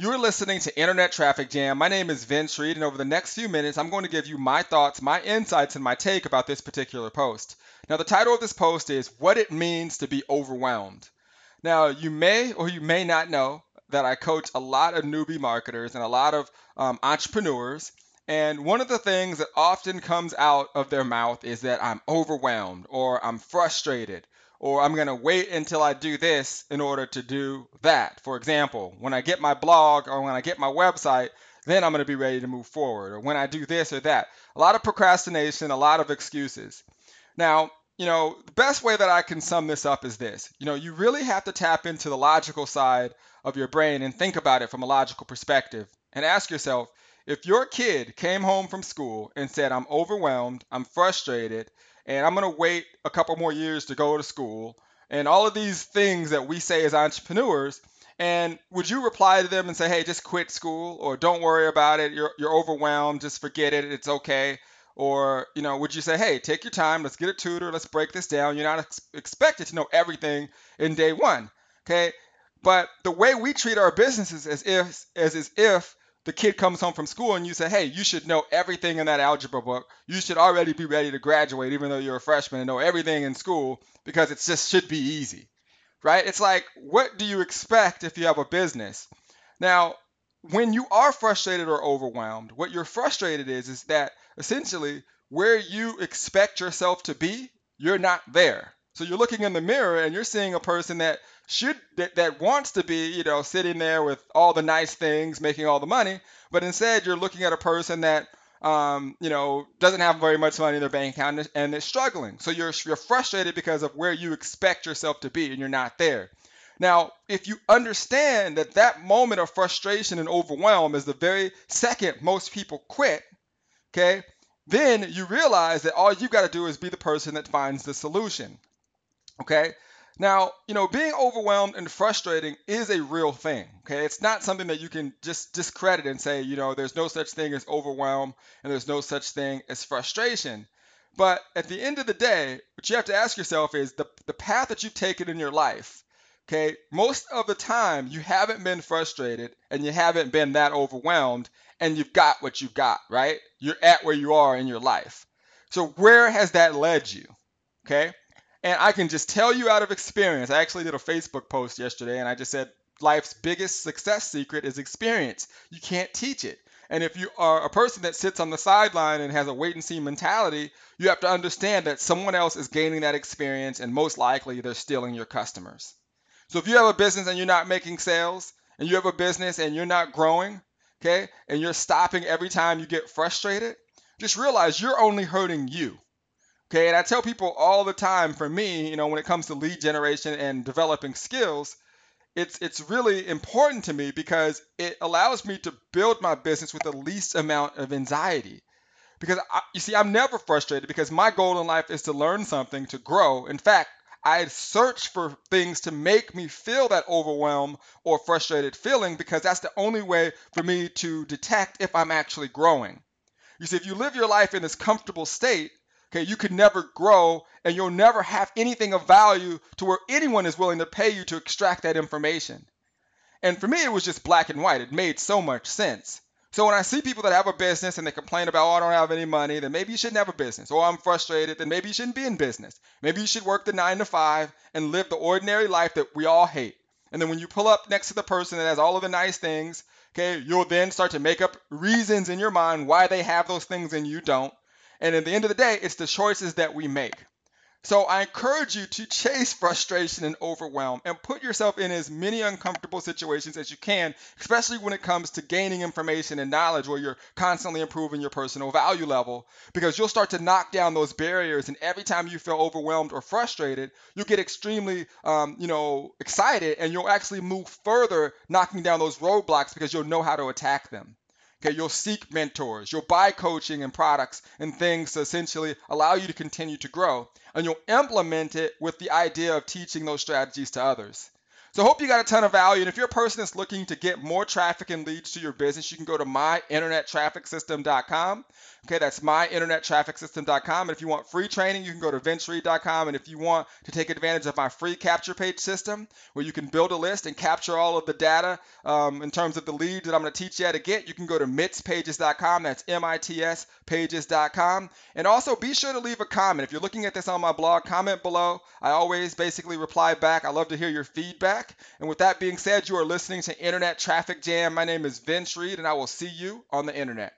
You're listening to Internet Traffic Jam. My name is Vince Reed, and over the next few minutes, I'm going to give you my thoughts, my insights, and my take about this particular post. Now, the title of this post is What It Means to Be Overwhelmed. Now, you may or you may not know that I coach a lot of newbie marketers and a lot of um, entrepreneurs. And one of the things that often comes out of their mouth is that I'm overwhelmed or I'm frustrated or I'm going to wait until I do this in order to do that. For example, when I get my blog or when I get my website, then I'm going to be ready to move forward. Or when I do this or that. A lot of procrastination, a lot of excuses. Now, you know, the best way that I can sum this up is this. You know, you really have to tap into the logical side of your brain and think about it from a logical perspective and ask yourself if your kid came home from school and said, I'm overwhelmed, I'm frustrated, and I'm going to wait a couple more years to go to school, and all of these things that we say as entrepreneurs. And would you reply to them and say, hey, just quit school or don't worry about it? You're, you're overwhelmed. Just forget it. It's okay. Or, you know, would you say, hey, take your time. Let's get a tutor. Let's break this down. You're not ex- expected to know everything in day one. Okay. But the way we treat our businesses is if, as, as if the kid comes home from school and you say, hey, you should know everything in that algebra book. You should already be ready to graduate, even though you're a freshman and know everything in school because it just should be easy, right? It's like, what do you expect if you have a business? Now, when you are frustrated or overwhelmed, what you're frustrated is, is that essentially where you expect yourself to be, you're not there. So you're looking in the mirror and you're seeing a person that should that, that wants to be, you know, sitting there with all the nice things, making all the money, but instead you're looking at a person that um, you know, doesn't have very much money in their bank account and is struggling. So you're you're frustrated because of where you expect yourself to be and you're not there. Now, if you understand that that moment of frustration and overwhelm is the very second most people quit, okay, then you realize that all you've got to do is be the person that finds the solution. Okay. Now, you know, being overwhelmed and frustrating is a real thing. Okay. It's not something that you can just discredit and say, you know, there's no such thing as overwhelm and there's no such thing as frustration. But at the end of the day, what you have to ask yourself is the, the path that you've taken in your life. Okay. Most of the time, you haven't been frustrated and you haven't been that overwhelmed and you've got what you've got, right? You're at where you are in your life. So, where has that led you? Okay. And I can just tell you out of experience. I actually did a Facebook post yesterday and I just said life's biggest success secret is experience. You can't teach it. And if you are a person that sits on the sideline and has a wait and see mentality, you have to understand that someone else is gaining that experience and most likely they're stealing your customers. So if you have a business and you're not making sales, and you have a business and you're not growing, okay, and you're stopping every time you get frustrated, just realize you're only hurting you. Okay, and I tell people all the time for me, you know, when it comes to lead generation and developing skills, it's it's really important to me because it allows me to build my business with the least amount of anxiety. Because I, you see, I'm never frustrated because my goal in life is to learn something, to grow. In fact, I search for things to make me feel that overwhelmed or frustrated feeling because that's the only way for me to detect if I'm actually growing. You see, if you live your life in this comfortable state, Okay, you could never grow and you'll never have anything of value to where anyone is willing to pay you to extract that information. And for me, it was just black and white. It made so much sense. So when I see people that have a business and they complain about, oh, I don't have any money, then maybe you shouldn't have a business. Or I'm frustrated, then maybe you shouldn't be in business. Maybe you should work the nine to five and live the ordinary life that we all hate. And then when you pull up next to the person that has all of the nice things, okay, you'll then start to make up reasons in your mind why they have those things and you don't. And at the end of the day, it's the choices that we make. So I encourage you to chase frustration and overwhelm and put yourself in as many uncomfortable situations as you can, especially when it comes to gaining information and knowledge where you're constantly improving your personal value level because you'll start to knock down those barriers. And every time you feel overwhelmed or frustrated, you'll get extremely, um, you know, excited and you'll actually move further knocking down those roadblocks because you'll know how to attack them. Okay, you'll seek mentors, you'll buy coaching and products and things to essentially allow you to continue to grow, and you'll implement it with the idea of teaching those strategies to others. So hope you got a ton of value. And if you're a person that's looking to get more traffic and leads to your business, you can go to myinternettrafficsystem.com. Okay, that's myinternettrafficsystem.com. And if you want free training, you can go to vincereed.com. And if you want to take advantage of my free capture page system, where you can build a list and capture all of the data um, in terms of the leads that I'm going to teach you how to get, you can go to mitspages.com. That's M-I-T-S pages.com. And also be sure to leave a comment. If you're looking at this on my blog, comment below. I always basically reply back. I love to hear your feedback. And with that being said, you are listening to Internet Traffic Jam. My name is Vince Reed, and I will see you on the internet.